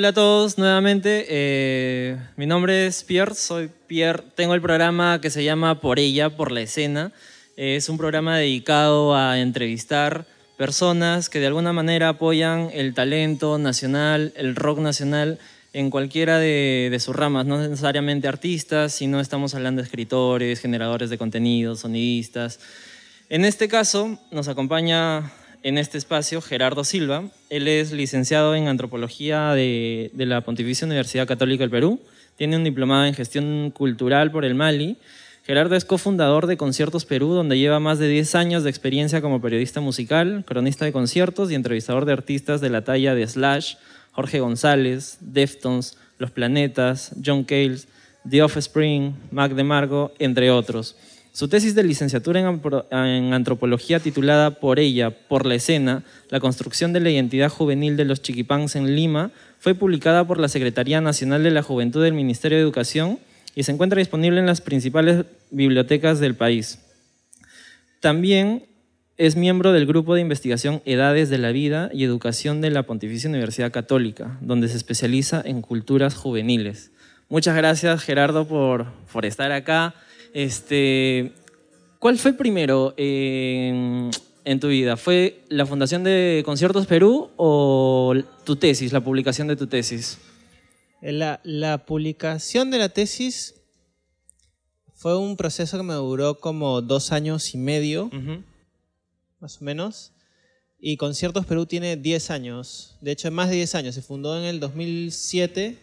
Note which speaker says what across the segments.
Speaker 1: Hola a todos nuevamente. Eh, mi nombre es Pierre, soy Pierre. Tengo el programa que se llama Por ella, por la escena. es un programa dedicado a entrevistar personas que de alguna manera apoyan el talento nacional, el rock nacional en cualquiera de, de, sus ramas, no necesariamente artistas, sino estamos hablando de escritores, generadores de contenidos, sonidistas. En este caso nos acompaña en este espacio Gerardo Silva. Él es licenciado en Antropología de, la Pontificia Universidad Católica del Perú. Tiene un diplomado en Gestión Cultural por el Mali. Gerardo es cofundador de Conciertos Perú, donde lleva más de 10 años de experiencia como periodista musical, cronista de conciertos y entrevistador de artistas de la talla de Slash, Jorge González, Deftones, Los Planetas, John Cales, The Offspring, Mac DeMarco, entre otros. Su tesis de licenciatura en antropología titulada Por ella, por la escena, la construcción de la identidad juvenil de los chiquipangs en Lima, fue publicada por la Secretaría Nacional de la Juventud del Ministerio de Educación y se encuentra disponible en las principales bibliotecas del país. También es miembro del grupo de investigación Edades de la Vida y Educación de la Pontificia Universidad Católica, donde se especializa en culturas juveniles. Muchas gracias, Gerardo, por, por estar acá. Este, ¿Cuál fue primero en, tu vida? ¿Fue la fundación de Conciertos Perú o tu tesis, la publicación de tu tesis?
Speaker 2: La, la publicación de la tesis fue un proceso que me duró como dos años y medio más o menos. Y Conciertos Perú tiene 10 años. De hecho, más de 10 años. Se fundó en el 2007.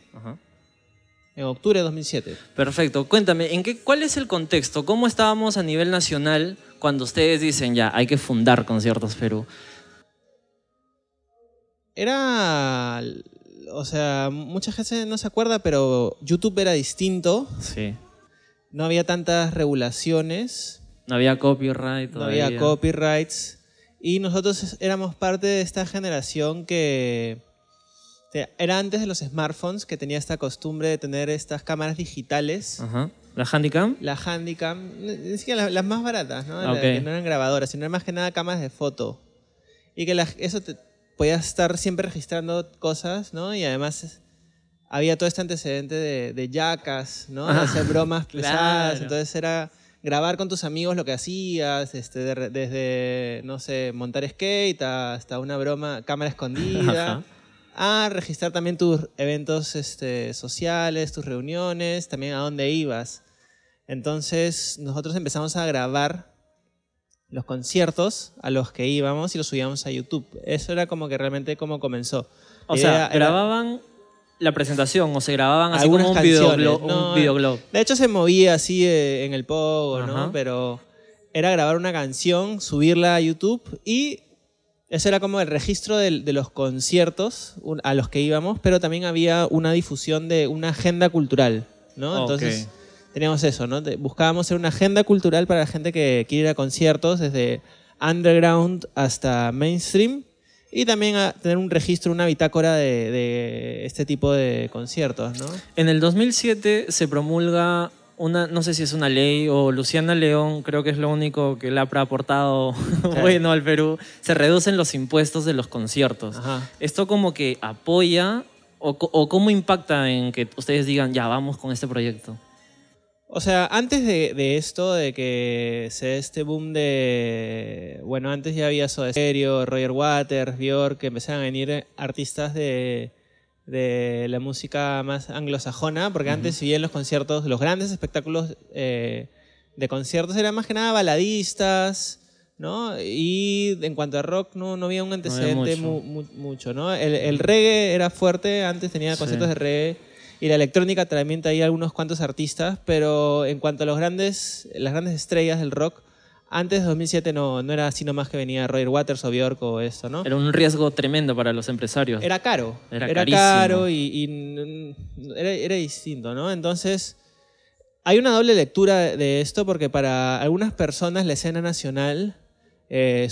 Speaker 2: En octubre de 2007.
Speaker 1: Perfecto. Cuéntame, ¿en qué, ¿cuál es el contexto? ¿Cómo estábamos a nivel nacional cuando ustedes dicen ya, hay que fundar Conciertos Perú?
Speaker 2: Era. O sea, mucha gente no se acuerda, pero YouTube era distinto.
Speaker 1: Sí.
Speaker 2: No había tantas regulaciones.
Speaker 1: No había copyright
Speaker 2: No había copyrights. Y nosotros éramos parte de esta generación que era antes de los smartphones, que tenía esta costumbre de tener estas cámaras digitales.
Speaker 1: Ajá. ¿La Handycam?
Speaker 2: La Handycam, ni siquiera las, más baratas, ¿no? que no eran grabadoras, sino más que nada cámaras de foto. Y que eso te podía estar siempre registrando cosas, ¿no? Y además había todo este antecedente de, de yacas, ¿no? De hacer bromas pesadas. Entonces era grabar con tus amigos lo que hacías, este, desde, no sé, montar skate hasta una broma, cámara escondida, a registrar también tus eventos este, sociales, tus reuniones, también a dónde ibas. Entonces nosotros empezamos a grabar los conciertos a los que íbamos y los subíamos a YouTube. Eso era como que realmente como comenzó.
Speaker 1: O sea, grababan la presentación o se grababan así como un, videoblog,
Speaker 2: De hecho se movía así eh, en el pogo, ¿no? Pero era grabar una canción, subirla a YouTube y eso era como el registro de, los conciertos a los que íbamos, pero también había una difusión de una agenda cultural, ¿no? Entonces teníamos eso, ¿no? Buscábamos hacer una agenda cultural para la gente que quiere ir a conciertos desde underground hasta mainstream y también a tener un registro, una bitácora de, este tipo de conciertos, ¿no?
Speaker 1: En el 2007 se promulga una, no sé si es una ley o Luciana León, creo que es lo único que le ha aportado bueno al Perú, se reducen los impuestos de los conciertos. ¿Esto como que apoya o, o cómo impacta en que ustedes digan, ya vamos con este proyecto?
Speaker 2: O sea, antes de, esto, de que se dé este boom de. Bueno, antes ya había Soda Stereo, Roger Waters, Björk, que empezaron a venir artistas de, la música más anglosajona, porque antes, si bien los conciertos, los grandes espectáculos eh, de conciertos eran más que nada baladistas, ¿no? Y en cuanto a rock, no, no había un antecedente mucho. ¿no? El, reggae era fuerte, antes tenía conciertos de reggae y la electrónica también traía algunos cuantos artistas, pero en cuanto a los grandes, las grandes estrellas del rock, antes de 2007 no, no era así nomás que venía Roger Waters o Bjork o esto, ¿no?
Speaker 1: Era un riesgo tremendo para los empresarios.
Speaker 2: Era caro. Era, caro y, era, distinto, ¿no? Entonces, hay una doble lectura de esto porque para algunas personas la escena nacional eh,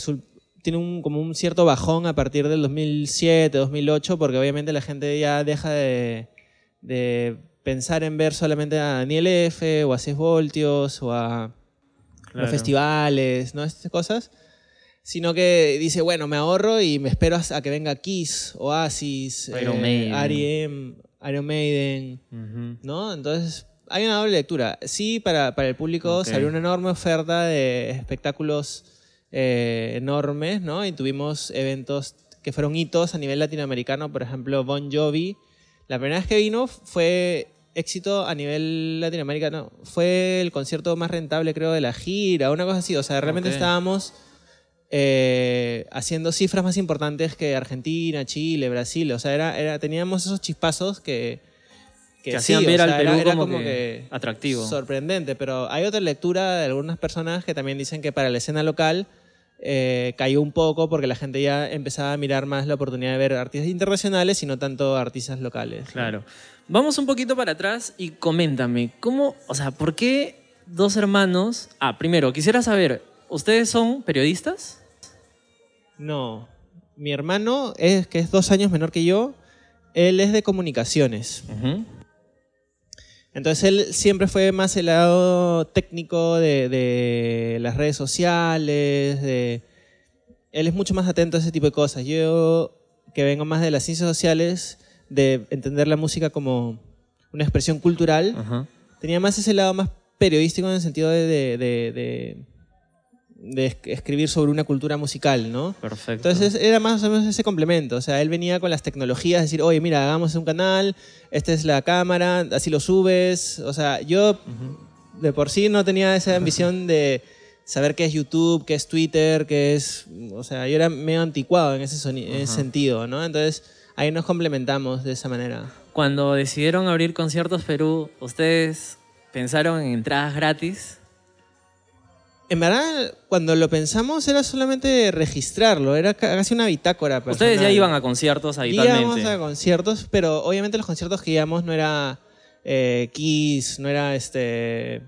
Speaker 2: tiene un, como un cierto bajón a partir del 2007, 2008, porque obviamente la gente ya deja de de pensar en ver solamente a Daniel F. o a 6 Voltios o a los festivales, ¿no? Estas cosas. sino que dice, bueno, me ahorro y me espero a que venga Kiss, Oasis,
Speaker 1: Iron Maiden,
Speaker 2: R.E.M., Iron Maiden ¿no? Entonces, hay una doble lectura. Sí, para, para el público salió una enorme oferta de espectáculos eh, enormes, ¿no? Y tuvimos eventos que fueron hitos a nivel latinoamericano, por ejemplo, Bon Jovi. La primera vez que vino fue éxito a nivel latinoamericano. Fue el concierto más rentable, creo, de la gira, una cosa así. O sea, realmente estábamos eh, haciendo cifras más importantes que Argentina, Chile, Brasil. O sea, era, era teníamos esos chispazos que
Speaker 1: que, hacían ver al Perú como, que, atractivo.
Speaker 2: Sorprendente, pero hay otra lectura de algunas personas que también dicen que para la escena local eh, cayó un poco porque la gente ya empezaba a mirar más la oportunidad de ver artistas internacionales y no tanto artistas locales.
Speaker 1: Claro. Vamos un poquito para atrás y coméntame, ¿cómo, o sea, por qué dos hermanos? Ah, primero, quisiera saber, ¿ustedes son periodistas?
Speaker 2: No. Mi hermano, es, que es dos años menor que yo, él es de comunicaciones. Entonces él siempre fue más el lado técnico de, las redes sociales, de... él es mucho más atento a ese tipo de cosas. Yo, que vengo más de las ciencias sociales, de entender la música como una expresión cultural, tenía más ese lado más periodístico en el sentido de de escribir sobre una cultura musical, ¿no?
Speaker 1: Perfecto.
Speaker 2: Entonces era más o menos ese complemento. O sea, él venía con las tecnologías, decir, oye, mira, hagamos un canal, esta es la cámara, así lo subes. O sea, yo de por sí no tenía esa ambición de saber qué es YouTube, qué es Twitter, qué es... O sea, yo era medio anticuado en ese, en ese sentido, ¿no? Entonces ahí nos complementamos de esa manera.
Speaker 1: Cuando decidieron abrir Conciertos Perú, ¿ustedes pensaron en entradas gratis?
Speaker 2: En verdad, cuando lo pensamos era solamente registrarlo, era casi una bitácora. Personal.
Speaker 1: Ustedes ya iban a conciertos habitualmente.
Speaker 2: Íbamos a conciertos, pero obviamente los conciertos que íbamos no era eh, Kiss, no era este.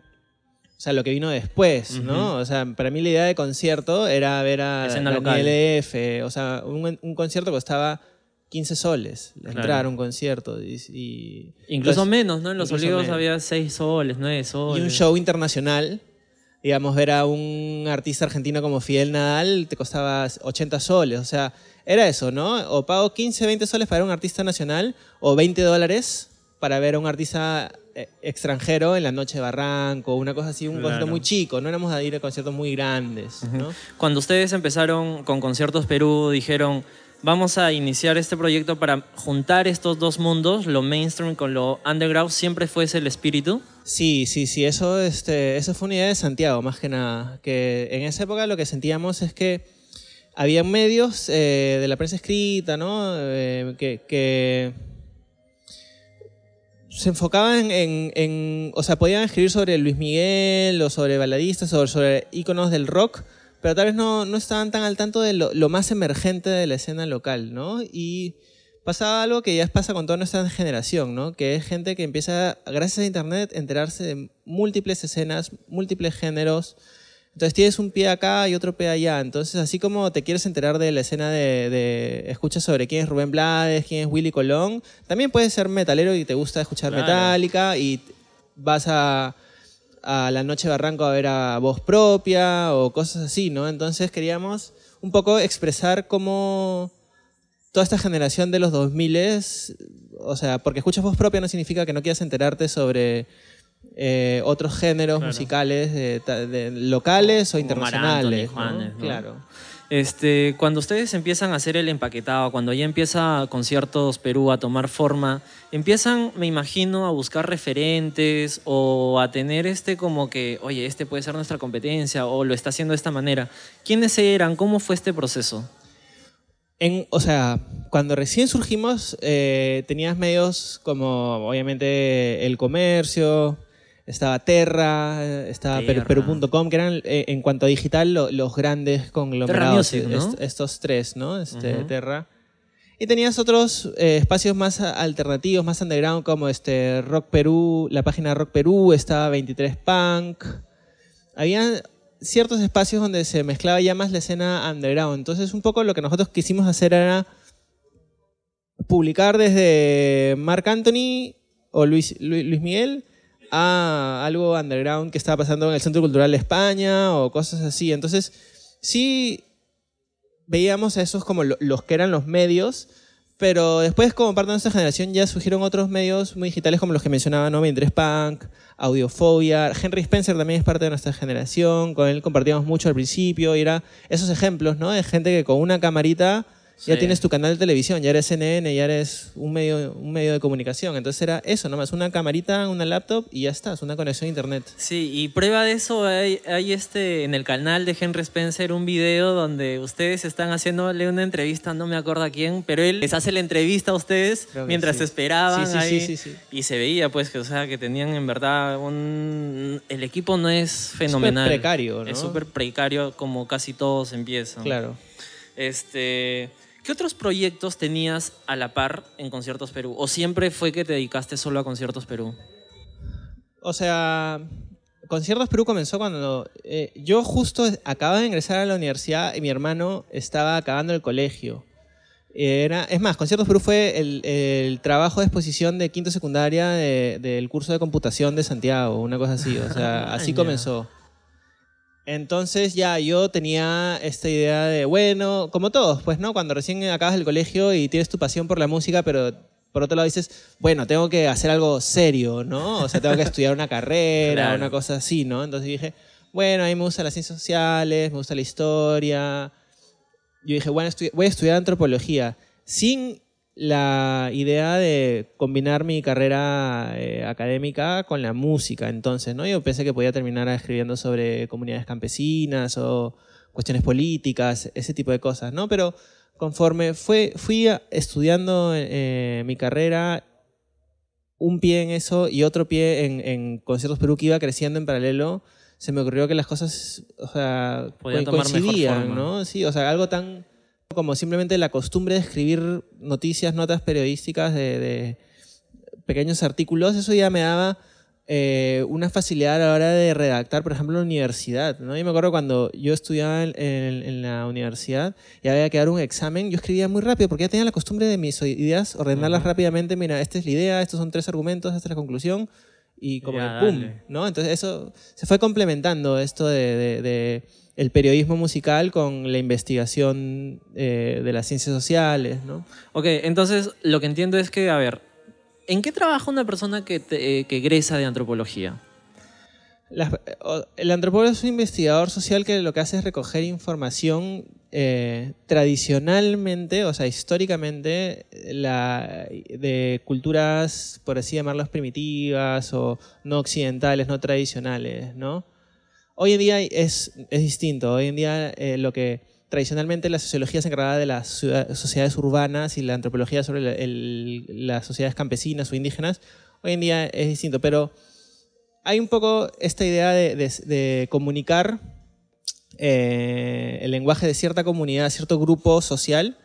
Speaker 2: O sea, lo que vino después, ¿no? O sea, para mí la idea de concierto era ver a Daniel F. O sea, un, concierto costaba 15 soles entrar a un concierto. Y,
Speaker 1: incluso menos, ¿no? En Los Olivos había 6 soles, 9 soles.
Speaker 2: Y un show internacional digamos, ver a un artista argentino como Fidel Nadal te costaba 80 soles. O sea, era eso, ¿no? O pago 15, 20 soles para ver a un artista nacional o 20 dólares para ver a un artista eh, extranjero en la noche de Barranco, una cosa así, un concierto muy chico, no éramos a ir a conciertos muy grandes. ¿no?
Speaker 1: Cuando ustedes empezaron con Conciertos Perú, dijeron, vamos a iniciar este proyecto para juntar estos dos mundos, lo mainstream con lo underground, ¿siempre fue ese el espíritu?
Speaker 2: Sí, sí, sí, eso, este, eso fue una idea de Santiago, más que nada, que en esa época lo que sentíamos es que había medios eh, de la prensa escrita, ¿no? Eh, que, se enfocaban en, o sea, podían escribir sobre Luis Miguel o sobre baladistas o sobre íconos del rock, pero tal vez no, no estaban tan al tanto de lo, más emergente de la escena local, ¿no? Y pasaba algo que ya pasa con toda nuestra generación, ¿no? Que es gente que empieza, gracias a Internet, a enterarse de múltiples escenas, múltiples géneros. Entonces tienes un pie acá y otro pie allá. Entonces, así como te quieres enterar de la escena de, de escuchas sobre quién es Rubén Blades, quién es Willy Colón, también puedes ser metalero y te gusta escuchar Metallica y vas a a la Noche Barranco a ver a voz propia o cosas así, ¿no? Entonces queríamos un poco expresar cómo toda esta generación de los 2000 o sea, porque escuchas voz propia no significa que no quieras enterarte sobre eh, otros géneros musicales de, locales o internacionales. Claro.
Speaker 1: Este, cuando ustedes empiezan a hacer el empaquetado, cuando ya empieza Conciertos Perú a tomar forma, empiezan, me imagino, a buscar referentes o a tener este como que, oye, este puede ser nuestra competencia o lo está haciendo de esta manera. ¿Quiénes eran? ¿Cómo fue este proceso?
Speaker 2: O sea, cuando recién surgimos, eh, tenías medios como, obviamente, el comercio, estaba Terra, estaba Perú.com, que eran eh, en cuanto a digital los grandes conglomerados. estos tres, ¿no? Este, Terra. Y tenías otros eh, espacios más alternativos, más underground, como este Rock Perú, la página Rock Perú, estaba 23 Punk. Había ciertos espacios donde se mezclaba ya más la escena underground. Entonces, un poco lo que nosotros quisimos hacer era publicar desde Mark Anthony o Luis, Luis Miguel a algo underground que estaba pasando en el Centro Cultural de España o cosas así. Entonces, sí, veíamos a esos como los que eran los medios, pero después como parte de nuestra generación ya surgieron otros medios muy digitales como los que mencionaba, ¿no? 23 Punk, Audiofobia, Henry Spencer también es parte de nuestra generación, con él compartíamos mucho al principio, y era esos ejemplos, ¿no? De gente que con una camarita ya tienes tu canal de televisión, ya eres CNN, ya eres un medio, un medio de comunicación. Entonces era eso, nomás una camarita, una laptop y ya estás, una conexión a internet.
Speaker 1: Sí, y prueba de eso hay, este en el canal de Henry Spencer un video donde ustedes están haciéndole una entrevista, no me acuerdo a quién, pero él les hace la entrevista a ustedes mientras esperaban sí, ahí y se veía pues que o sea que tenían en verdad un el equipo no es fenomenal.
Speaker 2: Es precario, ¿no?
Speaker 1: Es súper precario como casi todos empiezan.
Speaker 2: Claro.
Speaker 1: Este ¿Qué otros proyectos tenías a la par en Conciertos Perú? ¿O siempre fue que te dedicaste solo a Conciertos Perú?
Speaker 2: O sea, Conciertos Perú comenzó cuando eh, yo justo acababa de ingresar a la universidad y mi hermano estaba acabando el colegio. Era, es más, Conciertos Perú fue el, trabajo de exposición de quinto secundaria del curso de computación de Santiago, una cosa así. O sea, así comenzó. Entonces ya yo tenía esta idea de, bueno, como todos, pues, ¿no? Cuando recién acabas el colegio y tienes tu pasión por la música, pero por otro lado dices, bueno, tengo que hacer algo serio, ¿no? O sea, tengo que estudiar una carrera, una cosa así, ¿no? Entonces dije, bueno, a mí me gustan las ciencias sociales, me gusta la historia. Yo dije, bueno, voy a estudiar antropología, sin la idea de combinar mi carrera eh, académica con la música entonces, ¿no? Yo pensé que podía terminar escribiendo sobre comunidades campesinas o cuestiones políticas, ese tipo de cosas, ¿no? Pero conforme fue, fui estudiando eh, mi carrera, un pie en eso y otro pie en, en, Conciertos Perú que iba creciendo en paralelo, se me ocurrió que las cosas, o sea, coincidían, ¿no? Sí, o sea, algo tan como simplemente la costumbre de escribir noticias, notas periodísticas de, pequeños artículos, eso ya me daba eh, una facilidad a la hora de redactar, por ejemplo, en la universidad. ¿no? Yo me acuerdo cuando yo estudiaba en, la universidad y había que dar un examen, yo escribía muy rápido porque ya tenía la costumbre de mis ideas ordenarlas rápidamente. Mira, esta es la idea, estos son tres argumentos, esta es la conclusión y como ¡pum! ¿no? Entonces eso se fue complementando esto de el periodismo musical con la investigación eh, de las ciencias sociales, ¿no?
Speaker 1: Ok, entonces lo que entiendo es que, a ver, ¿en qué trabaja una persona que, eh, egresa de antropología?
Speaker 2: el antropólogo es un investigador social que lo que hace es recoger información eh, tradicionalmente, o sea, históricamente, de culturas, por así llamarlas, primitivas o no occidentales, no tradicionales, ¿no? Hoy en día es, es distinto. Hoy en día eh, lo que tradicionalmente la sociología se encargaba de las sociedades urbanas y la antropología sobre las sociedades campesinas o indígenas, hoy en día es distinto. Pero hay un poco esta idea de, comunicar eh, el lenguaje de cierta comunidad, cierto grupo social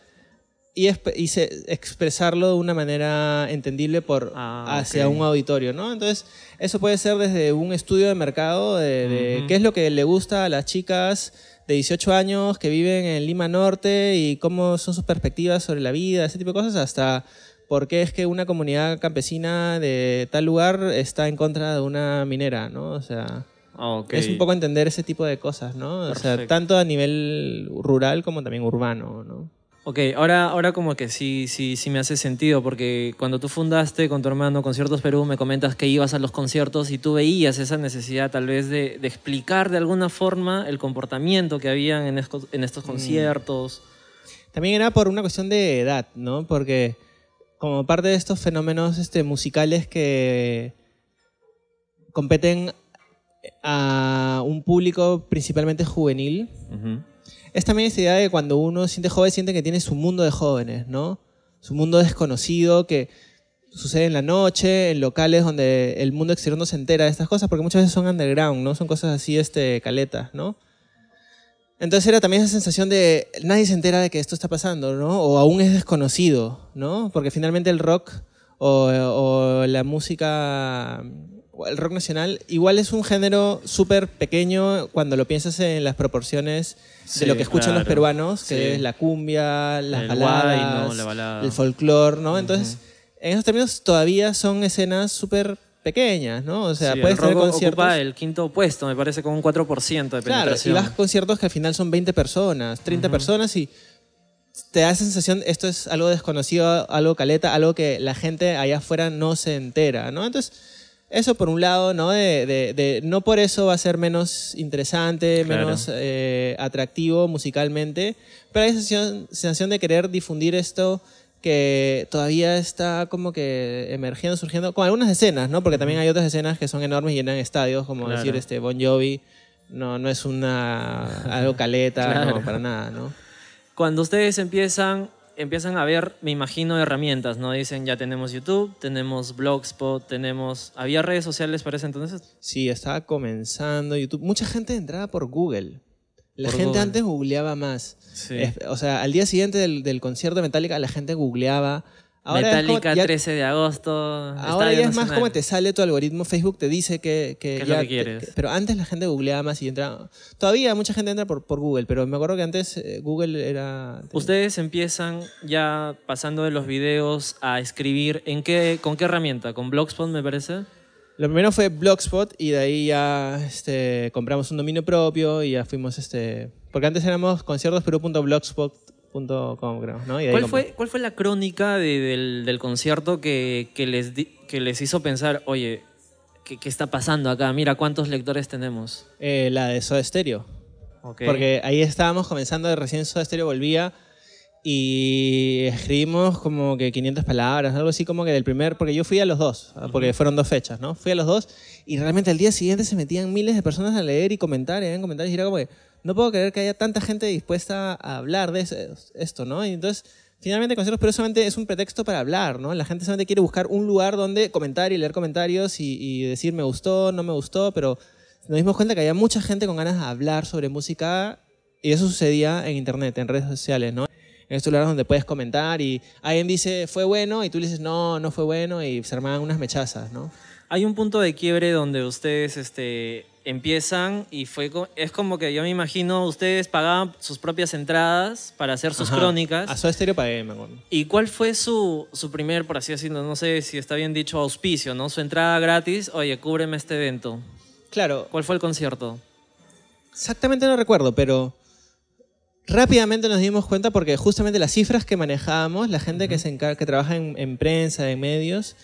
Speaker 2: y, expresarlo de una manera entendible por, ah, hacia un auditorio, ¿no? Entonces, eso puede ser desde un estudio de mercado de, qué es lo que le gusta a las chicas de 18 años que viven en Lima Norte y cómo son sus perspectivas sobre la vida, ese tipo de cosas, hasta por qué es que una comunidad campesina de tal lugar está en contra de una minera, ¿no? O sea... Ah, es un poco entender ese tipo de cosas, ¿no? O sea, tanto a nivel rural como también urbano, ¿no?
Speaker 1: Ok, ahora, ahora como que sí, sí, sí me hace sentido, porque cuando tú fundaste con tu hermano Conciertos Perú, me comentas que ibas a los conciertos y tú veías esa necesidad tal vez de, explicar de alguna forma el comportamiento que habían en estos, en estos mm. conciertos.
Speaker 2: También era por una cuestión de edad, ¿no? Porque como parte de estos fenómenos este, musicales que competen a un público principalmente juvenil, es también esta idea de que cuando uno siente joven, siente que tiene su mundo de jóvenes, ¿no? Su mundo desconocido que sucede en la noche, en locales donde el mundo exterior no se entera de estas cosas, porque muchas veces son underground, ¿no? Son cosas así, este, caletas, ¿no? Entonces era también esa sensación de nadie se entera de que esto está pasando, ¿no? O aún es desconocido, ¿no? Porque finalmente el rock o, o la música el rock nacional igual es un género súper pequeño cuando lo piensas en las proporciones de lo que escuchan los peruanos, que es la cumbia, las baladas, el folclore, ¿no? Entonces, en esos términos todavía son escenas súper pequeñas, ¿no? O sea, puedes tener conciertos...
Speaker 1: ocupa el quinto puesto, me parece, con un 4% de penetración.
Speaker 2: Claro, y vas a conciertos que al final son 20 personas, 30 personas y te da sensación, esto es algo desconocido, algo caleta, algo que la gente allá afuera no se entera, ¿no? Entonces, eso por un lado, ¿no? De, no por eso va a ser menos interesante, menos eh, atractivo musicalmente, pero hay esa sensación, de querer difundir esto que todavía está como que emergiendo, surgiendo, con algunas escenas, ¿no? Porque también hay otras escenas que son enormes y llenan estadios, como decir este Bon Jovi, no, no es una algo caleta, no, para nada, ¿no?
Speaker 1: Cuando ustedes empiezan, empiezan a ver, me imagino, herramientas, ¿no? Dicen, ya tenemos YouTube, tenemos Blogspot, tenemos... ¿Había redes sociales para ese entonces?
Speaker 2: Sí, estaba comenzando YouTube. Mucha gente entraba por Google. La gente antes googleaba más. o sea, al día siguiente del, del concierto de Metallica, la gente googleaba
Speaker 1: Metallica, 13 de agosto.
Speaker 2: Ahora ya es más como te sale tu algoritmo. Facebook te dice que,
Speaker 1: que ya. quieres?
Speaker 2: pero antes la gente googleaba más y entraba. Todavía mucha gente entra por, por Google, pero me acuerdo que antes eh, Google era.
Speaker 1: Ustedes empiezan ya pasando de los videos a escribir. ¿En qué, ¿Con qué herramienta? ¿Con Blogspot, me parece?
Speaker 2: Lo primero fue Blogspot y de ahí ya este, compramos un dominio propio y ya fuimos. Este, porque antes éramos conciertosperú.blogspot creo, ¿no?
Speaker 1: ¿Cuál, fue, ¿Cuál fue la crónica del, del, concierto que, que, les que les hizo pensar, oye, ¿qué, ¿qué, está pasando acá? Mira cuántos lectores tenemos.
Speaker 2: Eh, la de Soda Stereo. Porque ahí estábamos comenzando, recién Soda Stereo volvía y escribimos como que 500 palabras, algo así como que del primer, porque yo fui a los dos, porque fueron dos fechas, ¿no? Fui a los dos y realmente al día siguiente se metían miles de personas a leer y comentar, y comentarios y era como que no puedo creer que haya tanta gente dispuesta a hablar de esto, ¿no? Y entonces, finalmente, Conciertos pero solamente es un pretexto para hablar, ¿no? La gente solamente quiere buscar un lugar donde comentar y leer comentarios y, decir me gustó, no me gustó, pero nos dimos cuenta que había mucha gente con ganas de hablar sobre música y eso sucedía en internet, en redes sociales, ¿no? En estos lugares donde puedes comentar y alguien dice fue bueno y tú le dices no, no fue bueno y se armaban unas mechazas, ¿no?
Speaker 1: Hay un punto de quiebre donde ustedes este, empiezan y fue es como que yo me imagino ustedes pagaban sus propias entradas para hacer sus crónicas.
Speaker 2: A su estéreo pagué, me acuerdo.
Speaker 1: ¿Y cuál fue su, su primer, por así decirlo, no sé si está bien dicho, auspicio, ¿no? Su entrada gratis, oye, cúbreme este evento.
Speaker 2: Claro.
Speaker 1: ¿Cuál fue el concierto?
Speaker 2: Exactamente no recuerdo, pero rápidamente nos dimos cuenta porque justamente las cifras que manejábamos, la gente que, se que trabaja en, en prensa, en medios,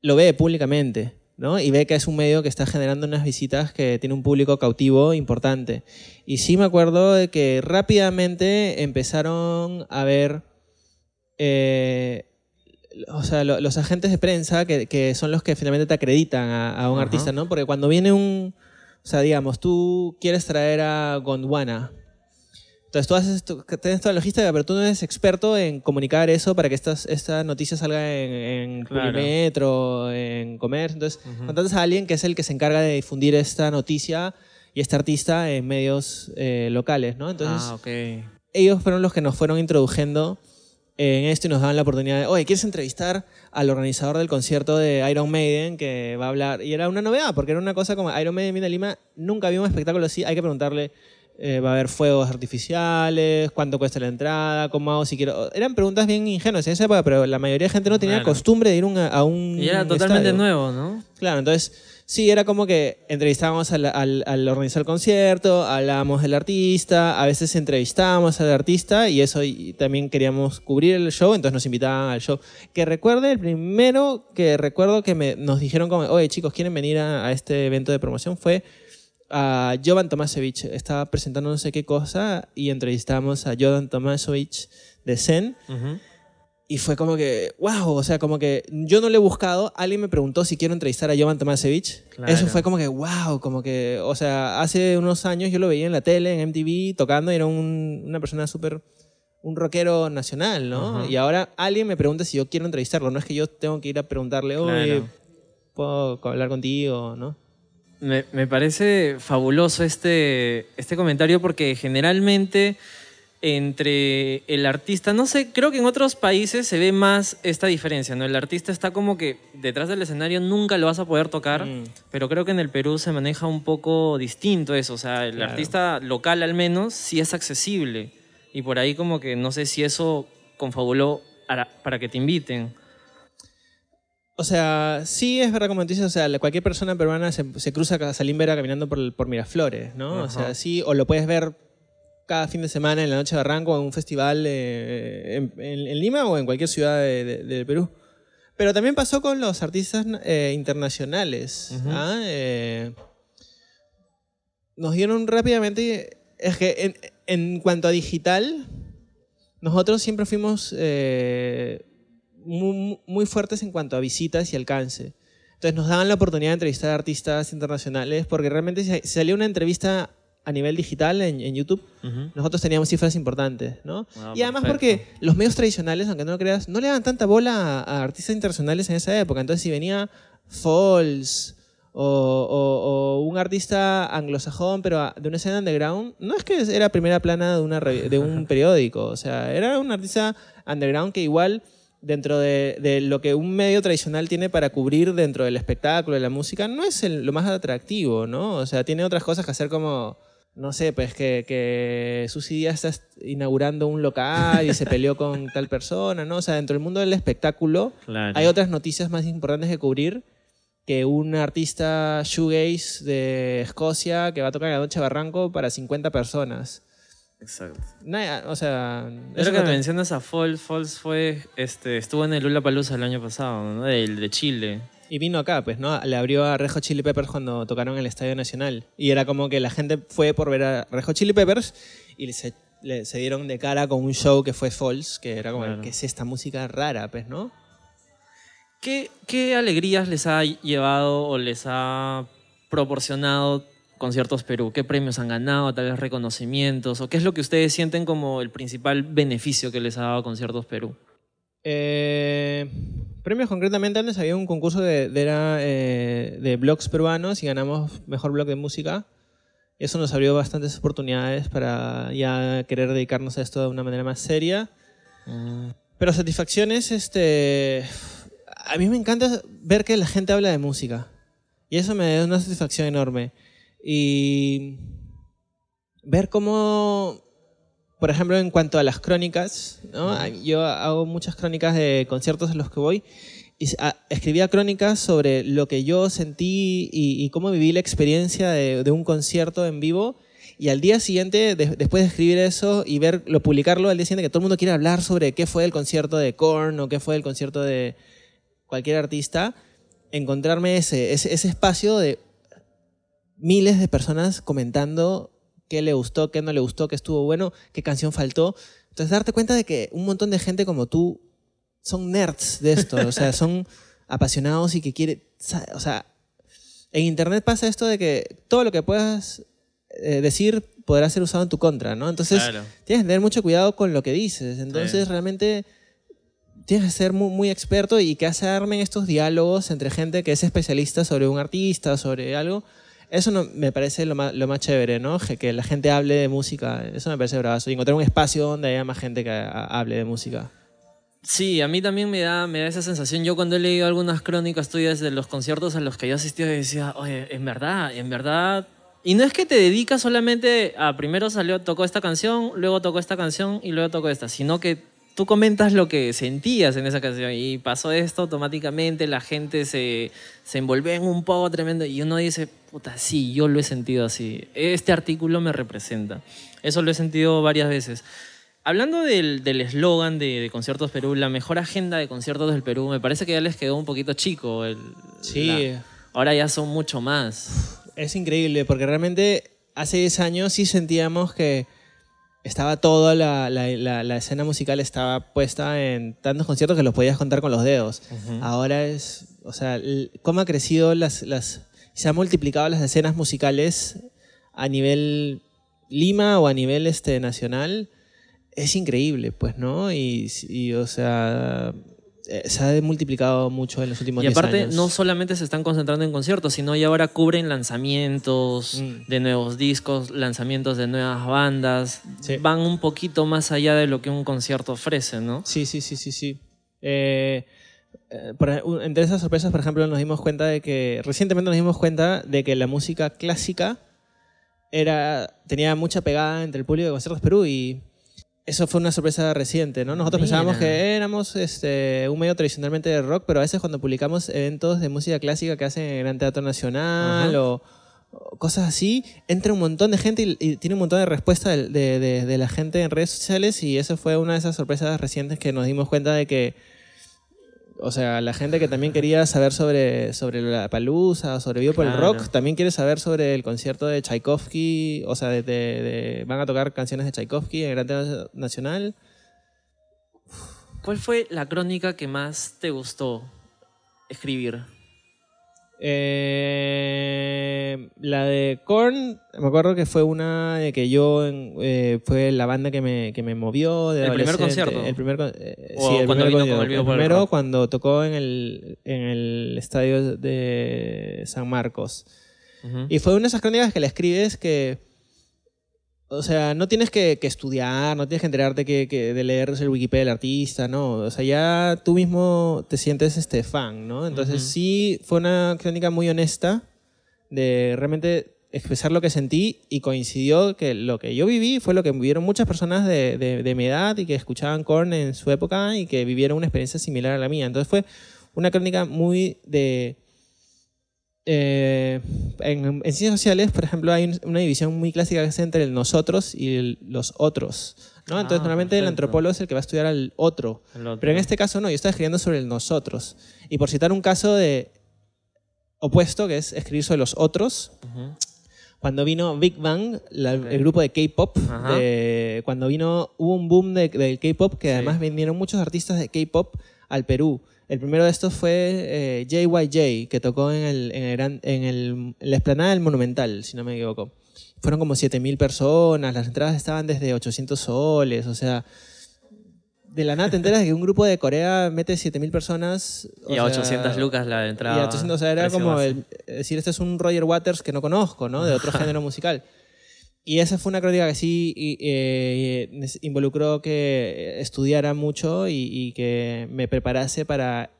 Speaker 2: lo ve públicamente. Y ve que es un medio que está generando unas visitas que tiene un público cautivo importante. Y sí me acuerdo de que rápidamente empezaron a ver, eh, o sea, los agentes de prensa que, son los que finalmente te acreditan a, un artista, ¿no? Porque cuando viene un, o sea, digamos, tú quieres traer a Gondwana, entonces tú haces, tienes toda la logística, pero tú no eres experto en comunicar eso para que estas, esta noticia salga en, en claro. en comercio. Entonces, uh a alguien que es el que se encarga de difundir esta noticia y este artista en medios eh, locales, ¿no? Entonces,
Speaker 1: ah, okay.
Speaker 2: ellos fueron los que nos fueron introduciendo en esto y nos daban la oportunidad de, oye, ¿quieres entrevistar al organizador del concierto de Iron Maiden que va a hablar? Y era una novedad, porque era una cosa como Iron Maiden viene a Lima, nunca había un espectáculo así, hay que preguntarle eh, va a haber fuegos artificiales, cuánto cuesta la entrada, cómo hago si quiero. Eran preguntas bien ingenuas en esa época, pero la mayoría de gente no tenía costumbre de ir a un.
Speaker 1: Y era totalmente nuevo, ¿no?
Speaker 2: Claro, entonces sí, era como que entrevistábamos al, al, organizar el concierto, hablábamos del artista, a veces entrevistábamos al artista y eso también queríamos cubrir el show, entonces nos invitaban al show. Que recuerde, el primero que recuerdo que me, nos dijeron como, oye chicos, ¿quieren venir a, a este evento de promoción? Fue a Jovan Tomasevich. Estaba presentando no sé qué cosa y entrevistamos a Jovan Tomasevich de Zen. Y fue como que, wow, o sea, como que yo no lo he buscado. Alguien me preguntó si quiero entrevistar a Jovan Tomasevich. Eso fue como que, wow, como que, o sea, hace unos años yo lo veía en la tele, en MTV, tocando y era una persona súper, un rockero nacional, ¿no? Y ahora alguien me pregunta si yo quiero entrevistarlo. No es que yo tengo que ir a preguntarle, oye, ¿puedo hablar contigo? ¿no?
Speaker 1: Me, me, parece fabuloso este, este comentario porque generalmente entre el artista, no sé, creo que en otros países se ve más esta diferencia, ¿no? El artista está como que detrás del escenario nunca lo vas a poder tocar, mm. pero creo que en el Perú se maneja un poco distinto eso, o sea, el artista local al menos sí es accesible y por ahí como que no sé si eso confabuló para que te inviten.
Speaker 2: O sea, sí es verdad como dices, o sea, cualquier persona peruana se, cruza a Salim Vera caminando por, por Miraflores, ¿no? O sea, sí, o lo puedes ver cada fin de semana en la noche de Barranco en un festival eh, en, Lima o en cualquier ciudad del Perú. Pero también pasó con los artistas eh, internacionales. ¿ah? Eh, nos dieron rápidamente, es que en, cuanto a digital, nosotros siempre fuimos muy, muy fuertes en cuanto a visitas y alcance. Entonces nos daban la oportunidad de entrevistar a artistas internacionales porque realmente si salía una entrevista a nivel digital en, YouTube, nosotros teníamos cifras importantes, ¿no? Ah, y además porque los medios tradicionales, aunque no lo creas, no le daban tanta bola a, artistas internacionales en esa época. Entonces si venía Falls o, un artista anglosajón, pero de una escena underground, no es que era primera plana de, una, de un periódico, o sea, era un artista underground que igual dentro de, lo que un medio tradicional tiene para cubrir dentro del espectáculo, de la música, no es lo más atractivo, ¿no? O sea, tiene otras cosas que hacer como, no sé, pues que, que Susi Díaz está inaugurando un local y se peleó con tal persona, ¿no? O sea, dentro del mundo del espectáculo hay otras noticias más importantes que cubrir que un artista shoegaze de Escocia que va a tocar en la noche Barranco para 50 personas.
Speaker 1: Exacto.
Speaker 2: o sea.
Speaker 1: Eso que mencionas a Falls, Falls fue, este, estuvo en el Lula Palusa el año pasado, ¿no? De, de Chile.
Speaker 2: Y vino acá, pues, ¿no? Le abrió a Rejo Chili Peppers cuando tocaron en el Estadio Nacional. Y era como que la gente fue por ver a Rejo Chili Peppers y se, se dieron de cara con un show que fue Falls, que era como, ¿qué es esta música rara, pues, no?
Speaker 1: ¿Qué, ¿Qué alegrías les ha llevado o les ha proporcionado Conciertos Perú? ¿Qué premios han ganado? Tal vez reconocimientos. ¿O qué es lo que ustedes sienten como el principal beneficio que les ha dado Conciertos Perú?
Speaker 2: Eh, premios concretamente, antes había un concurso de, de, eh, de blogs peruanos y ganamos mejor blog de música. Eso nos abrió bastantes oportunidades para ya querer dedicarnos a esto de una manera más seria. Mm. Pero satisfacciones, este... A mí me encanta ver que la gente habla de música. Y eso me da una satisfacción enorme y ver cómo, por ejemplo, en cuanto a las crónicas, ¿no? yo hago muchas crónicas de conciertos en los que voy y escribía crónicas sobre lo que yo sentí y, cómo viví la experiencia de, un concierto en vivo. Y al día siguiente, después de escribir eso y verlo, publicarlo, al día siguiente que todo el mundo quiere hablar sobre qué fue el concierto de Korn o qué fue el concierto de cualquier artista, encontrarme ese, ese, ese espacio de miles de personas comentando qué le gustó, qué no le gustó, qué estuvo bueno, qué canción faltó. Entonces, darte cuenta de que un montón de gente como tú son nerds de esto, o sea, son apasionados y que quieren, o sea, en Internet pasa esto de que todo lo que puedas eh, decir podrá ser usado en tu contra, ¿no? Entonces, tienes que tener mucho cuidado con lo que dices. Entonces, realmente tienes que ser muy, muy, experto y que se armen estos diálogos entre gente que es especialista sobre un artista, sobre algo, eso no, me parece lo más, lo más chévere, ¿no? Que la gente hable de música, eso me parece bravazo. Y encontrar un espacio donde haya más gente que hable de música.
Speaker 1: Sí, a mí también me da, me da esa sensación. Yo cuando he leído algunas crónicas tuyas de los conciertos a los que yo asistí, decía, oye, en verdad, en verdad... Y no es que te dedicas solamente a primero salió, tocó esta canción, luego tocó esta canción y luego tocó esta, sino que tú comentas lo que sentías en esa canción y pasó esto automáticamente, la gente se, se envolvió en un poco tremendo y uno dice, puta, sí, yo lo he sentido así. Este artículo me representa. Eso lo he sentido varias veces. Hablando del eslogan de, Conciertos Perú, la mejor agenda de conciertos del Perú, me parece que ya les quedó un poquito chico. El,
Speaker 2: sí.
Speaker 1: ahora ya son mucho más.
Speaker 2: Es increíble, porque realmente hace 10 años sí sentíamos que estaba toda la, la, escena musical estaba puesta en tantos conciertos que los podías contar con los dedos. Ahora es, o sea, cómo ha crecido las, las, se han multiplicado las escenas musicales a nivel Lima o a nivel este, nacional, es increíble, pues, ¿no? Y, y o sea, eh, se ha multiplicado mucho en los últimos años.
Speaker 1: Y aparte, no solamente se están concentrando en conciertos, sino ya ahora cubren lanzamientos mm. de nuevos discos, lanzamientos de nuevas bandas. Van un poquito más allá de lo que un concierto ofrece, ¿no?
Speaker 2: Sí, sí, sí, sí, sí. Eh, entre esas sorpresas, por ejemplo, nos dimos cuenta de que, recientemente nos dimos cuenta de que la música clásica era, tenía mucha pegada entre el público de Conciertos Perú y eso fue una sorpresa reciente, ¿no? Nosotros pensábamos que éramos este, un medio tradicionalmente de rock, pero a veces cuando publicamos eventos de música clásica que hacen en el Gran Teatro Nacional o, cosas así, entra un montón de gente y, tiene un montón de respuestas de, de, la gente en redes sociales y eso fue una de esas sorpresas recientes que nos dimos cuenta de que, o sea, la gente que también quería saber sobre, sobre la palusa, sobre Vivo por el Rock, también quiere saber sobre el concierto de Tchaikovsky, o sea, de, van a tocar canciones de Tchaikovsky en el Gran Nacional.
Speaker 1: ¿Cuál fue la crónica que más te gustó escribir?
Speaker 2: Eh, la de Korn, me acuerdo que fue una de que yo, eh, fue la banda que me, que me movió. De
Speaker 1: ¿El primer concierto?
Speaker 2: El primer, eh, sí, el cuando primer concierto. El, primero cuando tocó en el, en el estadio de San Marcos. Y fue una de esas crónicas que le escribes que o sea, no tienes que, estudiar, no tienes que enterarte que, de leer el Wikipedia del artista, ¿no? O sea, ya tú mismo te sientes este fan, ¿no? Entonces sí fue una crónica muy honesta de realmente expresar lo que sentí y coincidió que lo que yo viví fue lo que vivieron muchas personas de, de mi edad y que escuchaban Korn en su época y que vivieron una experiencia similar a la mía. Entonces fue una crónica muy de eh, en, ciencias sociales, por ejemplo, hay una división muy clásica que es entre el nosotros y los otros. ¿no? Entonces, ah, normalmente el antropólogo es el que va a estudiar al otro, Pero en este caso no, yo estaba escribiendo sobre el nosotros. Y por citar un caso de opuesto, que es escribir sobre los otros, cuando vino Big Bang, el grupo de K-pop, cuando vino, hubo un boom del de, K-pop que además vinieron muchos artistas de K-pop al Perú. El primero de estos fue JYJ, eh, que tocó en, el, en, en, la explanada del Monumental, si no me equivoco. Fueron como 7.000 personas, las entradas estaban desde 800 soles, o sea, de la nada te enteras de que un grupo de Corea mete 7.000 personas.
Speaker 1: Y a 800 lucas la entrada.
Speaker 2: Y a 800, o sea, era como decir, este es un Roger Waters que no conozco, ¿no? De otro género musical. Y esa fue una crónica que sí eh, involucró que estudiara mucho y, que me preparase para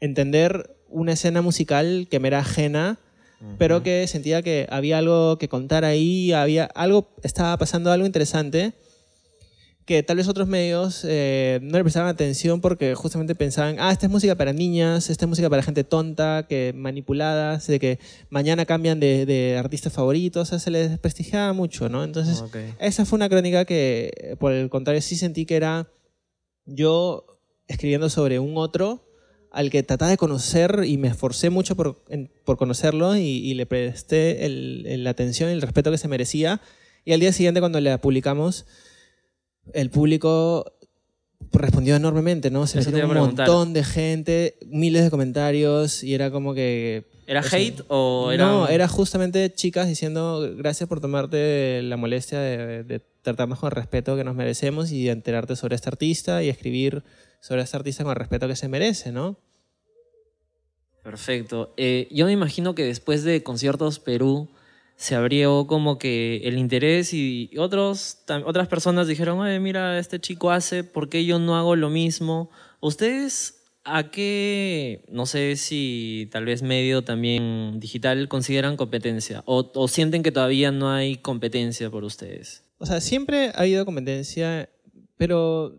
Speaker 2: entender una escena musical que me era ajena, pero que sentía que había algo que contar ahí, había algo, estaba pasando algo interesante que tal vez otros medios eh, no le prestaban atención porque justamente pensaban, ah, esta es música para niñas, esta es música para gente tonta, que manipulada, de que mañana cambian de, artistas favoritos, o sea, se les desprestigiaba mucho, ¿no? Entonces, esa fue una crónica que, por el contrario, sí sentí que era yo escribiendo sobre un otro al que trataba de conocer y me esforcé mucho por, por conocerlo y, le presté la atención y el respeto que se merecía. Y al día siguiente, cuando la publicamos, el público respondió enormemente, ¿no? Se me un montón de gente, miles de comentarios y era como que...
Speaker 1: ¿Era hate o era...?
Speaker 2: No, era justamente chicas diciendo gracias por tomarte la molestia de, tratarnos con el respeto que nos merecemos y de enterarte sobre este artista y escribir sobre este artista con el respeto que se merece, ¿no?
Speaker 1: Perfecto. Eh, yo me imagino que después de Conciertos Perú se abrió como que el interés y otros, otras personas dijeron, Oye, mira, este chico hace, ¿por qué yo no hago lo mismo? ¿Ustedes a qué, no sé si tal vez medio también digital consideran competencia o, o sienten que todavía no hay competencia por ustedes?
Speaker 2: O sea, siempre ha habido competencia, pero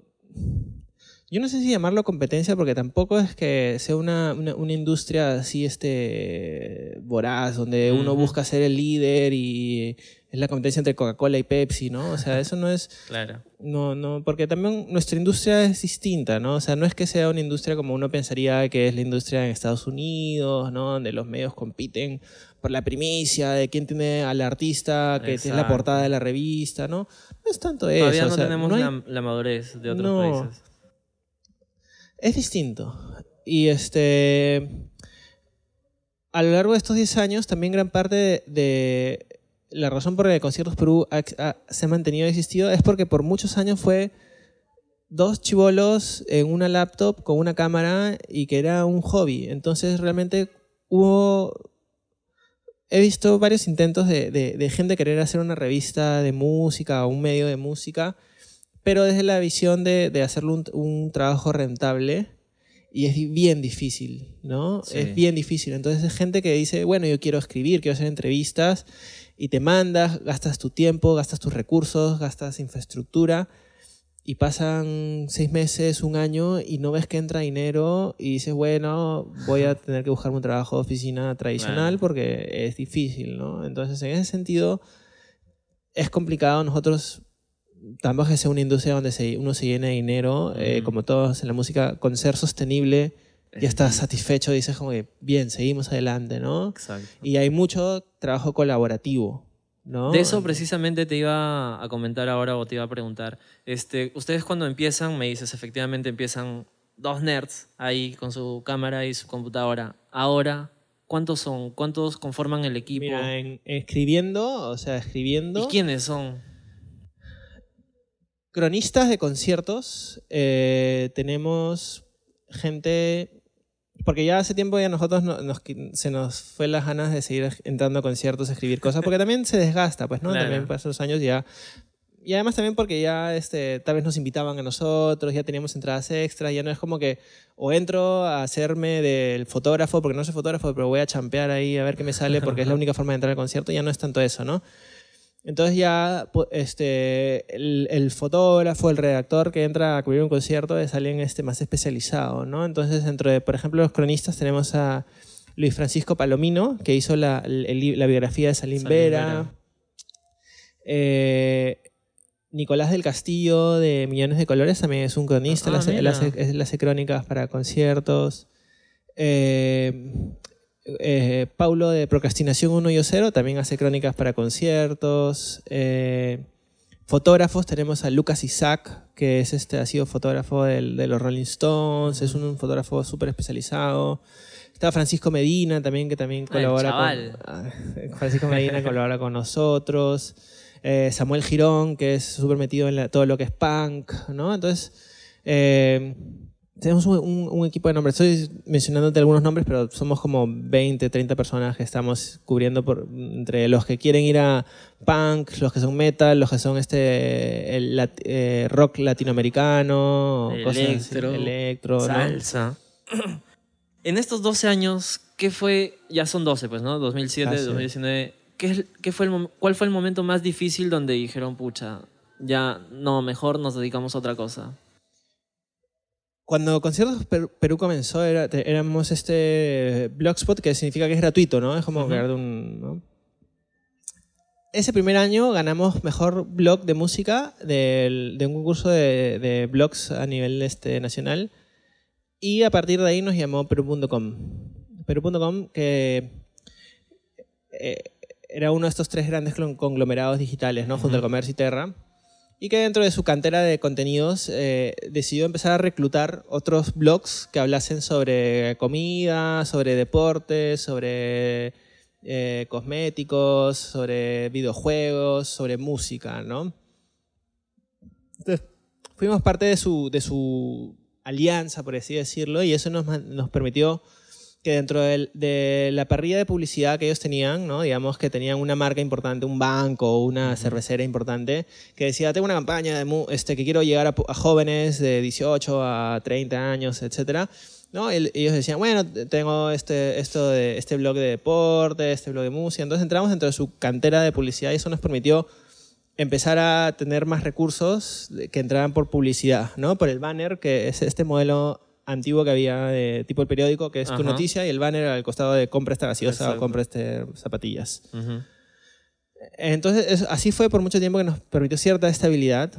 Speaker 2: yo no sé si llamarlo competencia porque tampoco es que sea una, una, industria así este voraz, donde uno busca ser el líder y es la competencia entre Coca-Cola y Pepsi, ¿no? O sea, eso no es...
Speaker 1: claro.
Speaker 2: No, no, porque también nuestra industria es distinta, ¿no? O sea, no es que sea una industria como uno pensaría que es la industria en Estados Unidos, ¿no? Donde los medios compiten por la primicia de quién tiene al artista que tiene la portada de la revista, ¿no? No es tanto eso.
Speaker 1: Todavía no tenemos la, madurez de otros países
Speaker 2: es distinto. Y este. A lo largo de estos 10 años, también gran parte de, la razón por la que Conciertos Perú se ha mantenido existido es porque por muchos años fue dos chivolos en una laptop con una cámara y que era un hobby. Entonces realmente hubo... He visto varios intentos de, de gente querer hacer una revista de música o un medio de música pero desde la visión de, de hacerlo un, trabajo rentable y es bien difícil, ¿no? Es bien difícil. Entonces es gente que dice, bueno, yo quiero escribir, quiero hacer entrevistas y te mandas, gastas tu tiempo, gastas tus recursos, gastas infraestructura y pasan seis meses, un año y no ves que entra dinero y dices, bueno, voy a tener que buscarme un trabajo de oficina tradicional porque es difícil, ¿no? Entonces, en ese sentido, es complicado. Nosotros tampoco es una industria donde se, uno se llene de dinero, eh, como todos en la música, con ser sostenible ya estás satisfecho, dices como que bien, seguimos adelante, ¿no? Exacto. Y hay mucho trabajo colaborativo. ¿No?
Speaker 1: De eso precisamente te iba a comentar ahora o te iba a preguntar. Este, ustedes cuando empiezan, me dices, efectivamente empiezan dos nerds ahí con su cámara y su computadora. Ahora, ¿cuántos son? ¿Cuántos conforman el equipo?
Speaker 2: Mira, escribiendo, o sea, escribiendo.
Speaker 1: ¿Y quiénes son?
Speaker 2: Cronistas de conciertos. Eh, tenemos gente porque ya hace tiempo ya nosotros se nos fue las ganas de seguir entrando a conciertos, escribir cosas, porque también se desgasta, pues, ¿no? También pasan los años ya. Y además también porque ya este, tal vez nos invitaban a nosotros, ya teníamos entradas extras, ya no es como que o entro a hacerme del fotógrafo, porque no soy fotógrafo, pero voy a champear ahí a ver qué me sale, porque es la única forma de entrar al concierto, ya no es tanto eso, ¿no? Entonces ya este, el, fotógrafo, el redactor que entra a cubrir un concierto es alguien este, más especializado, ¿no? Entonces dentro de, por ejemplo, los cronistas tenemos a Luis Francisco Palomino, que hizo la, biografía de Salim, Vera. Eh, Nicolás del Castillo de Millones de Colores también es un cronista, ah, él, hace, crónicas para conciertos. Eh, eh, Paulo de Procrastinación 1 y 0 también hace crónicas para conciertos. Eh, fotógrafos tenemos a Lucas Isaac, que es este, ha sido fotógrafo de los Rolling Stones, es un, fotógrafo súper especializado. Está Francisco Medina también, que también colabora con. Ah, Francisco Medina colabora con nosotros. Eh, Samuel Girón, que es súper metido en todo lo que es punk, ¿no? Entonces, tenemos un, equipo de nombres. Estoy mencionándote algunos nombres, pero somos como 20, 30 personas que estamos cubriendo por, entre los que quieren ir a punk, los que son metal, los que son este el, eh, rock latinoamericano, electro, electro
Speaker 1: salsa. En estos 12 años, ¿qué fue? Ya son 12, pues, ¿no? 2007, 2019. ¿Qué, qué fue el, ¿Cuál fue el momento más difícil donde dijeron, pucha, ya no, mejor nos dedicamos a otra cosa?
Speaker 2: Cuando Conciertos Perú, comenzó, era, éramos este Blogspot, que significa que es gratuito, ¿no? Es como un... Ese primer año ganamos mejor blog de música de un concurso de, blogs a nivel este, nacional. Y a partir de ahí nos llamó Perú.com. Perú.com, que eh, era uno de estos tres grandes conglomerados digitales, ¿no? Junto al Comercio y Terra y que dentro de su cantera de contenidos eh, decidió empezar a reclutar otros blogs que hablasen sobre comida, sobre deportes, sobre eh, cosméticos, sobre videojuegos, sobre música, ¿no? Entonces, fuimos parte de su, de su alianza, por así decirlo, y eso nos, nos permitió que dentro de, la parrilla de publicidad que ellos tenían, ¿no? digamos que tenían una marca importante, un banco una cervecera importante, que decía, tengo una campaña de, este, que quiero llegar a, jóvenes de 18 a 30 años, etc. ¿no? ellos decían, bueno, tengo este, esto de, este blog de deporte, este blog de música. Entonces entramos dentro de su cantera de publicidad y eso nos permitió empezar a tener más recursos que entraran por publicidad, ¿no? Por el banner, que es este modelo antiguo que había de tipo el periódico, que es tu noticia, y el banner al costado de compra esta gaseosa o compra este zapatillas. Entonces, así fue por mucho tiempo que nos permitió cierta estabilidad.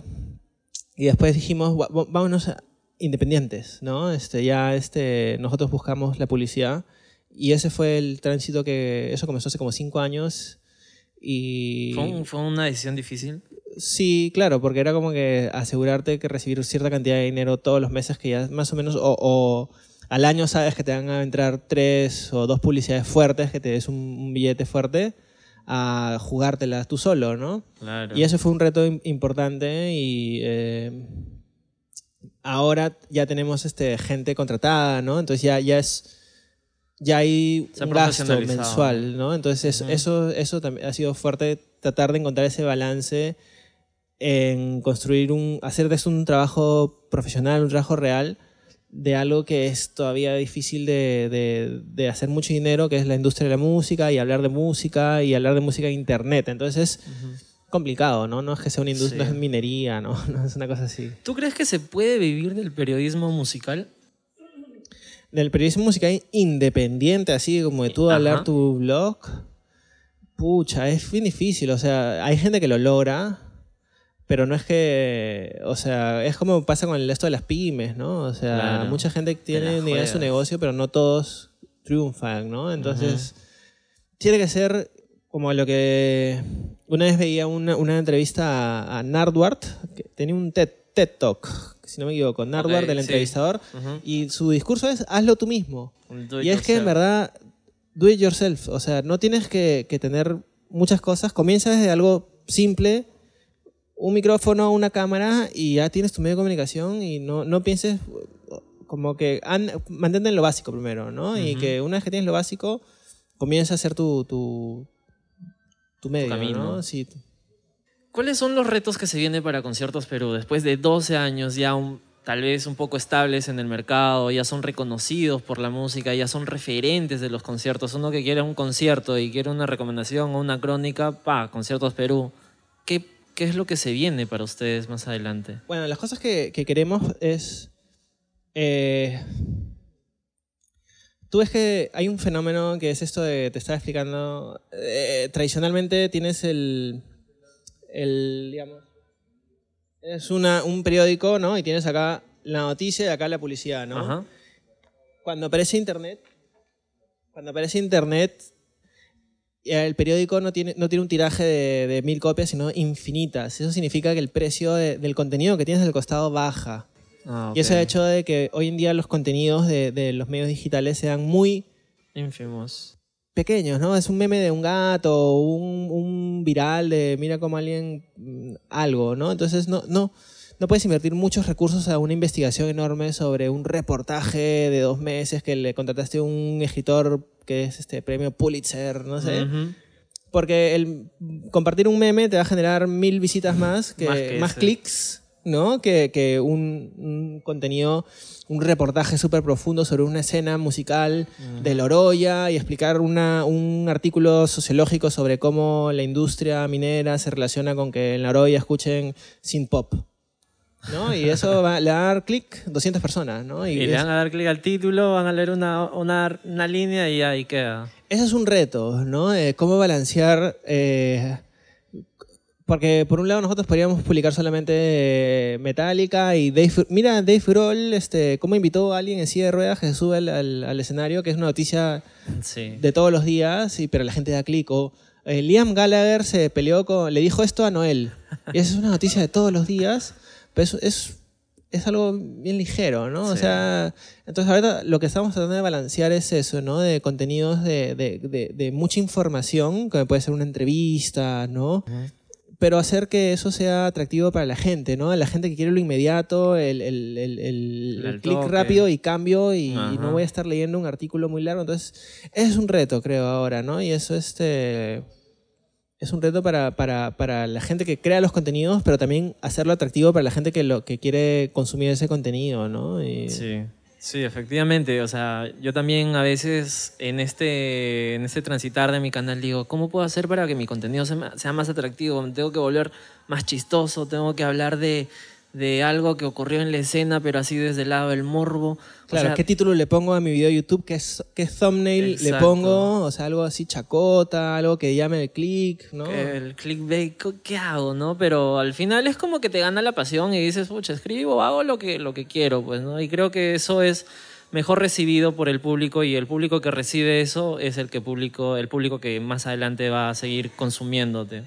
Speaker 2: Y después dijimos, vámonos independientes, ¿no? Este, ya este, nosotros buscamos la publicidad. Y ese fue el tránsito que, eso comenzó hace como cinco años. Y...
Speaker 1: ¿Fue, una decisión difícil?
Speaker 2: Sí, claro, porque era como que asegurarte que recibir cierta cantidad de dinero todos los meses que ya más o menos, o, al año sabes que te van a entrar tres o dos publicidades fuertes, que te des un, billete fuerte, a jugártelas tú solo, ¿no? Claro. Y eso fue un reto importante y eh, ahora ya tenemos este, gente contratada, ¿no? Entonces ya, ya es ya hay un gasto mensual, ¿no? Entonces eso, eso también ha sido fuerte tratar de encontrar ese balance en construir un, hacer de un trabajo profesional, un trabajo real de algo que es todavía difícil de, de, hacer mucho dinero, que es la industria de la música y hablar de música y hablar de música en internet. Entonces complicado, ¿no? No es que sea una industria, no es minería, ¿no? no es una cosa así.
Speaker 1: ¿Tú crees que se puede vivir del periodismo musical?
Speaker 2: Del periodismo musical independiente, así como de tú hablar tu blog, pucha, es bien difícil. O sea, hay gente que lo logra, pero no es que, o sea, es como pasa con el resto de las pymes, ¿no? O sea, mucha gente tiene idea de su negocio, pero no todos triunfan, ¿no? Entonces, tiene que ser como lo que una vez veía una, entrevista a, Nardwart, que tenía un TED, Talk, si no me equivoco, Nardwart, del entrevistador, y su discurso es hazlo tú mismo. Y es que en verdad, do it yourself, o sea, no tienes que, que tener muchas cosas, comienza desde algo simple un micrófono, una cámara y ya tienes tu medio de comunicación y no, no pienses como que mantente en lo básico primero, ¿no? Y que una vez que tienes lo básico, comienza a ser tu, tu, tu medio, ¿no? Sí.
Speaker 1: ¿Cuáles son los retos que se vienen para Conciertos Perú? Después de 12 años ya tal vez un poco estables en el mercado, ya son reconocidos por la música, ya son referentes de los conciertos. Uno que quiere un concierto y quiere una recomendación o una crónica, pa, Conciertos Perú. ¿Qué ¿Qué es lo que se viene para ustedes más adelante?
Speaker 2: Bueno, las cosas que, queremos es... Eh, tú ves que hay un fenómeno que es esto de, te estaba explicando, eh, tradicionalmente tienes el, el digamos, es una, un periódico, ¿no? Y tienes acá la noticia y acá la publicidad, ¿no? Cuando aparece Internet, cuando aparece Internet, el periódico no tiene, no tiene un tiraje de, mil copias, sino infinitas. Eso significa que el precio del contenido que tienes del costado baja. Ah, y eso ha hecho de que hoy en día los contenidos de, los medios digitales sean muy...
Speaker 1: Ínfimos.
Speaker 2: Pequeños, ¿no? Es un meme de un gato, un, un viral de mira como alguien... Mm, algo, ¿no? Entonces no, no, no puedes invertir muchos recursos a una investigación enorme sobre un reportaje de dos meses que le contrataste a un escritor que es este premio Pulitzer, no sé. Porque el compartir un meme te va a generar mil visitas más, que, más, clics, ¿no? Que, un, contenido, un reportaje súper profundo sobre una escena musical de Loroya y explicar una, un artículo sociológico sobre cómo la industria minera se relaciona con que en Loroya escuchen synth pop. ¿No? Y eso va, le va a dar clic 200 personas, ¿no?
Speaker 1: Y, le van a dar clic al título, van a leer una, una, una, línea y ahí queda.
Speaker 2: Ese es un reto, ¿no? cómo balancear... Eh, porque por un lado nosotros podríamos publicar solamente eh, Metallica y Dave... Mira, Dave Grohl, este, cómo invitó a alguien en silla de ruedas que se sube al, al, escenario, que es una noticia de todos los días, y, pero la gente da clic. O eh, Liam Gallagher se peleó con... Le dijo esto a Noel. Y esa es una noticia de todos los días es, es algo bien ligero, ¿no? O sea, entonces ahorita lo que estamos tratando de balancear es eso, ¿no? De contenidos de, de, de, mucha información, que puede ser una entrevista, ¿no? Pero hacer que eso sea atractivo para la gente, ¿no? La gente que quiere lo inmediato, el, el, el, el clic rápido y cambio y, no voy a estar leyendo un artículo muy largo. Entonces, es un reto, creo, ahora, ¿no? Y eso, este es un reto para, para, para, la gente que crea los contenidos, pero también hacerlo atractivo para la gente que, lo, que quiere consumir ese contenido, ¿no?
Speaker 1: Sí, sí, efectivamente. O sea, yo también a veces en este, en este transitar de mi canal digo, ¿cómo puedo hacer para que mi contenido sea más atractivo? Tengo que volver más chistoso, tengo que hablar de de algo que ocurrió en la escena, pero así desde el lado del morbo.
Speaker 2: Claro, ¿qué título le pongo a mi video de YouTube? ¿Qué, qué thumbnail le pongo? O sea, algo así chacota, algo que llame el click, ¿no?
Speaker 1: El clickbait, ¿qué hago, no? Pero al final es como que te gana la pasión y dices, pucha, escribo, hago lo que, lo que quiero, pues, ¿no? Y creo que eso es mejor recibido por el público y el público que recibe eso es el que público, el público que más adelante va a seguir consumiéndote.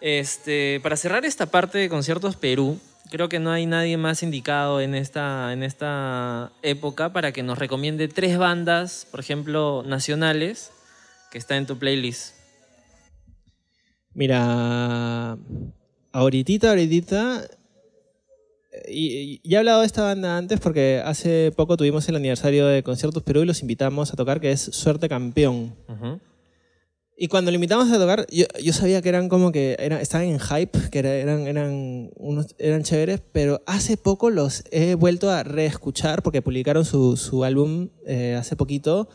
Speaker 1: Este, para cerrar esta parte de conciertos Perú, creo que no hay nadie más indicado en esta, en esta época para que nos recomiende tres bandas, por ejemplo, nacionales, que están en tu playlist.
Speaker 2: Mira, ahorita, ahorita, y, ya he hablado de esta banda antes porque hace poco tuvimos el aniversario de Conciertos Perú y los invitamos a tocar, que es Suerte Campeón. Y cuando lo invitamos a tocar, yo, yo sabía que eran como que eran, estaban en hype, que eran, eran, unos, eran chéveres, pero hace poco los he vuelto a reescuchar porque publicaron su, su álbum eh, hace poquito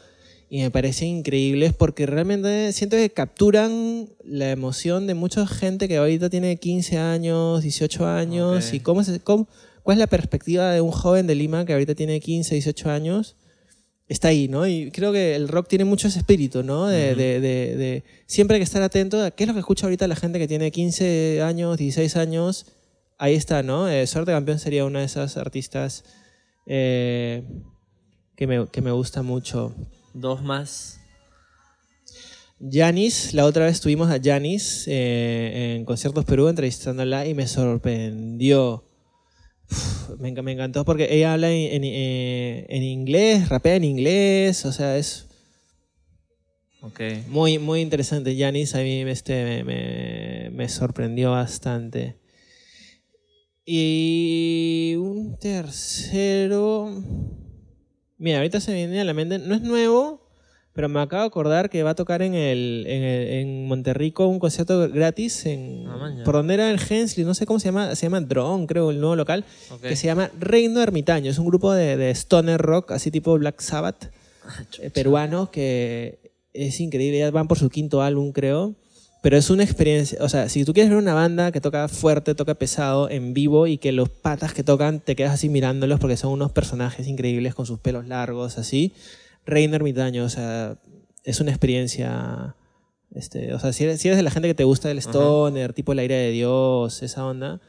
Speaker 2: y me parecen increíbles porque realmente siento que capturan la emoción de mucha gente que ahorita tiene 15 años, 18 años y cómo, cómo, cuál es la perspectiva de un joven de Lima que ahorita tiene 15, 18 años. Está ahí, ¿no? Y creo que el rock tiene mucho ese espíritu, ¿no? De, de, de, siempre hay que estar atento a qué es lo que escucha ahorita la gente que tiene 15 años, 16 años. Ahí está, ¿no? Eh, Suerte Campeón sería una de esas artistas eh, que, me, que me gusta mucho.
Speaker 1: Dos más.
Speaker 2: Janis, la otra vez tuvimos a Janis eh, en Conciertos Perú entrevistándola y me sorprendió. Me, encantó porque ella habla en, eh, en, inglés, rapea en inglés, o sea, es
Speaker 1: okay.
Speaker 2: muy, muy interesante. Janis a mí este, me, me sorprendió bastante. Y un tercero. Mira, ahorita se viene a la mente, no es nuevo, pero me acabo de acordar que va a tocar en el, en, en Monterrico un concierto gratis en ah, por donde era el Hensley, no sé cómo se llama, se llama Drone, creo, el nuevo local, que se llama Reino Ermitaño. Es un grupo de, de stoner rock, así tipo Black Sabbath, ah, eh, peruano, que es increíble. Ya van por su quinto álbum, creo. Pero es una experiencia, o sea, si tú quieres ver una banda que toca fuerte, toca pesado, en vivo y que los patas que tocan te quedas así mirándolos porque son unos personajes increíbles con sus pelos largos, así. Reiner Ermitaño, o sea, es una experiencia, este, o sea, si eres, de la gente que te gusta el stoner, tipo el aire de Dios, esa onda,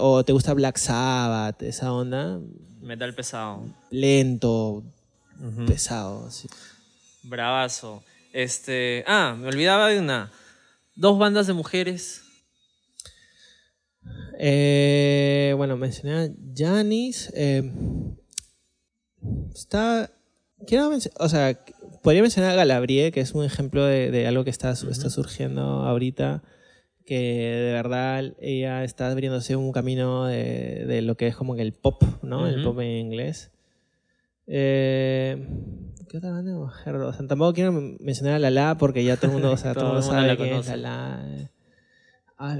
Speaker 2: o te gusta Black Sabbath, esa onda.
Speaker 1: Metal pesado.
Speaker 2: Lento, pesado, sí.
Speaker 1: Bravazo. Este, ah, me olvidaba de una dos bandas de mujeres.
Speaker 2: Eh, bueno, mencioné a Janis. Eh, está. Quiero o sea, podría mencionar a Galabrie, que es un ejemplo de, algo que está, está surgiendo ahorita. Que de verdad ella está abriéndose un camino de, lo que es como que el pop, ¿no? El pop en inglés. Eh, ¿Qué otra banda de mujer? O sea, tampoco quiero mencionar a Lala porque ya todo el mundo, o sea, todo mundo sabe quién es Lala. Ah,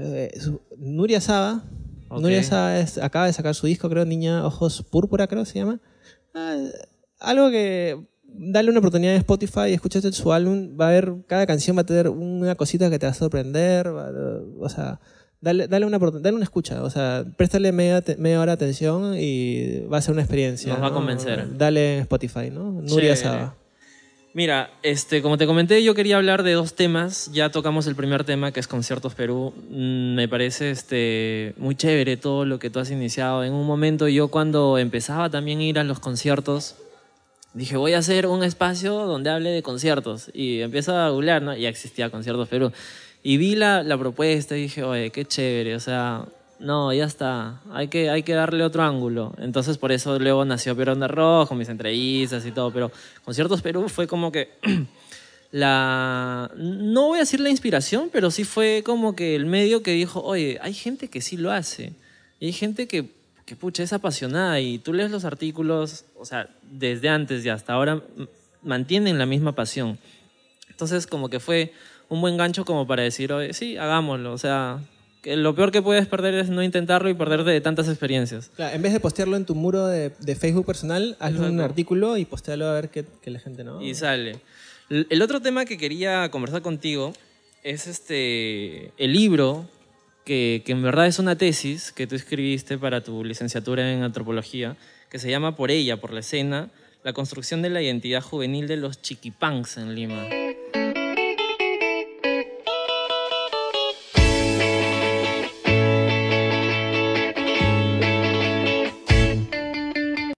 Speaker 2: Nuria Saba. Nuria Saba acaba de sacar su disco, creo, Niña Ojos Púrpura, creo que se llama. Ah, algo que dale una oportunidad en Spotify y escúchate su álbum. Va a haber, cada canción va a tener una cosita que te va a sorprender. o sea, dale, dale, una, dale una escucha. O sea, préstale media, media hora de atención y va a ser una experiencia.
Speaker 1: Nos va a convencer.
Speaker 2: Dale Spotify, ¿no? Nuria Saba.
Speaker 1: Mira, este, como te comenté, yo quería hablar de dos temas. Ya tocamos el primer tema, que es Conciertos Perú. Mm, me parece este, muy chévere todo lo que tú has iniciado. En un momento yo cuando empezaba también a ir a los conciertos, dije, voy a hacer un espacio donde hable de conciertos. Y empiezo a googlear, ¿no? Ya existía Conciertos Perú. Y vi la, la propuesta y dije, oye, qué chévere. O sea, no, ya está, hay que, hay que darle otro ángulo. Entonces por eso luego nació Perón de Rojo, mis entrevistas y todo, pero Conciertos Perú fue como que la, no voy a decir la inspiración, pero sí fue como que el medio que dijo, oye, hay gente que sí lo hace, y hay gente que, que pucha, es apasionada y tú lees los artículos, o sea, desde antes y hasta ahora mantienen la misma pasión. Entonces como que fue un buen gancho como para decir, oye, sí, hagámoslo, o sea, lo peor que puedes perder es no intentarlo y perderte de tantas experiencias.
Speaker 2: en vez de postearlo en tu muro de, Facebook personal, hazlo un artículo y postealo a ver qué, la gente no.
Speaker 1: Y sale. El otro tema que quería conversar contigo es este el libro que, en verdad es una tesis que tú escribiste para tu licenciatura en antropología, que se llama Por ella, por la escena, la construcción de la identidad juvenil de los chiquipanks en Lima.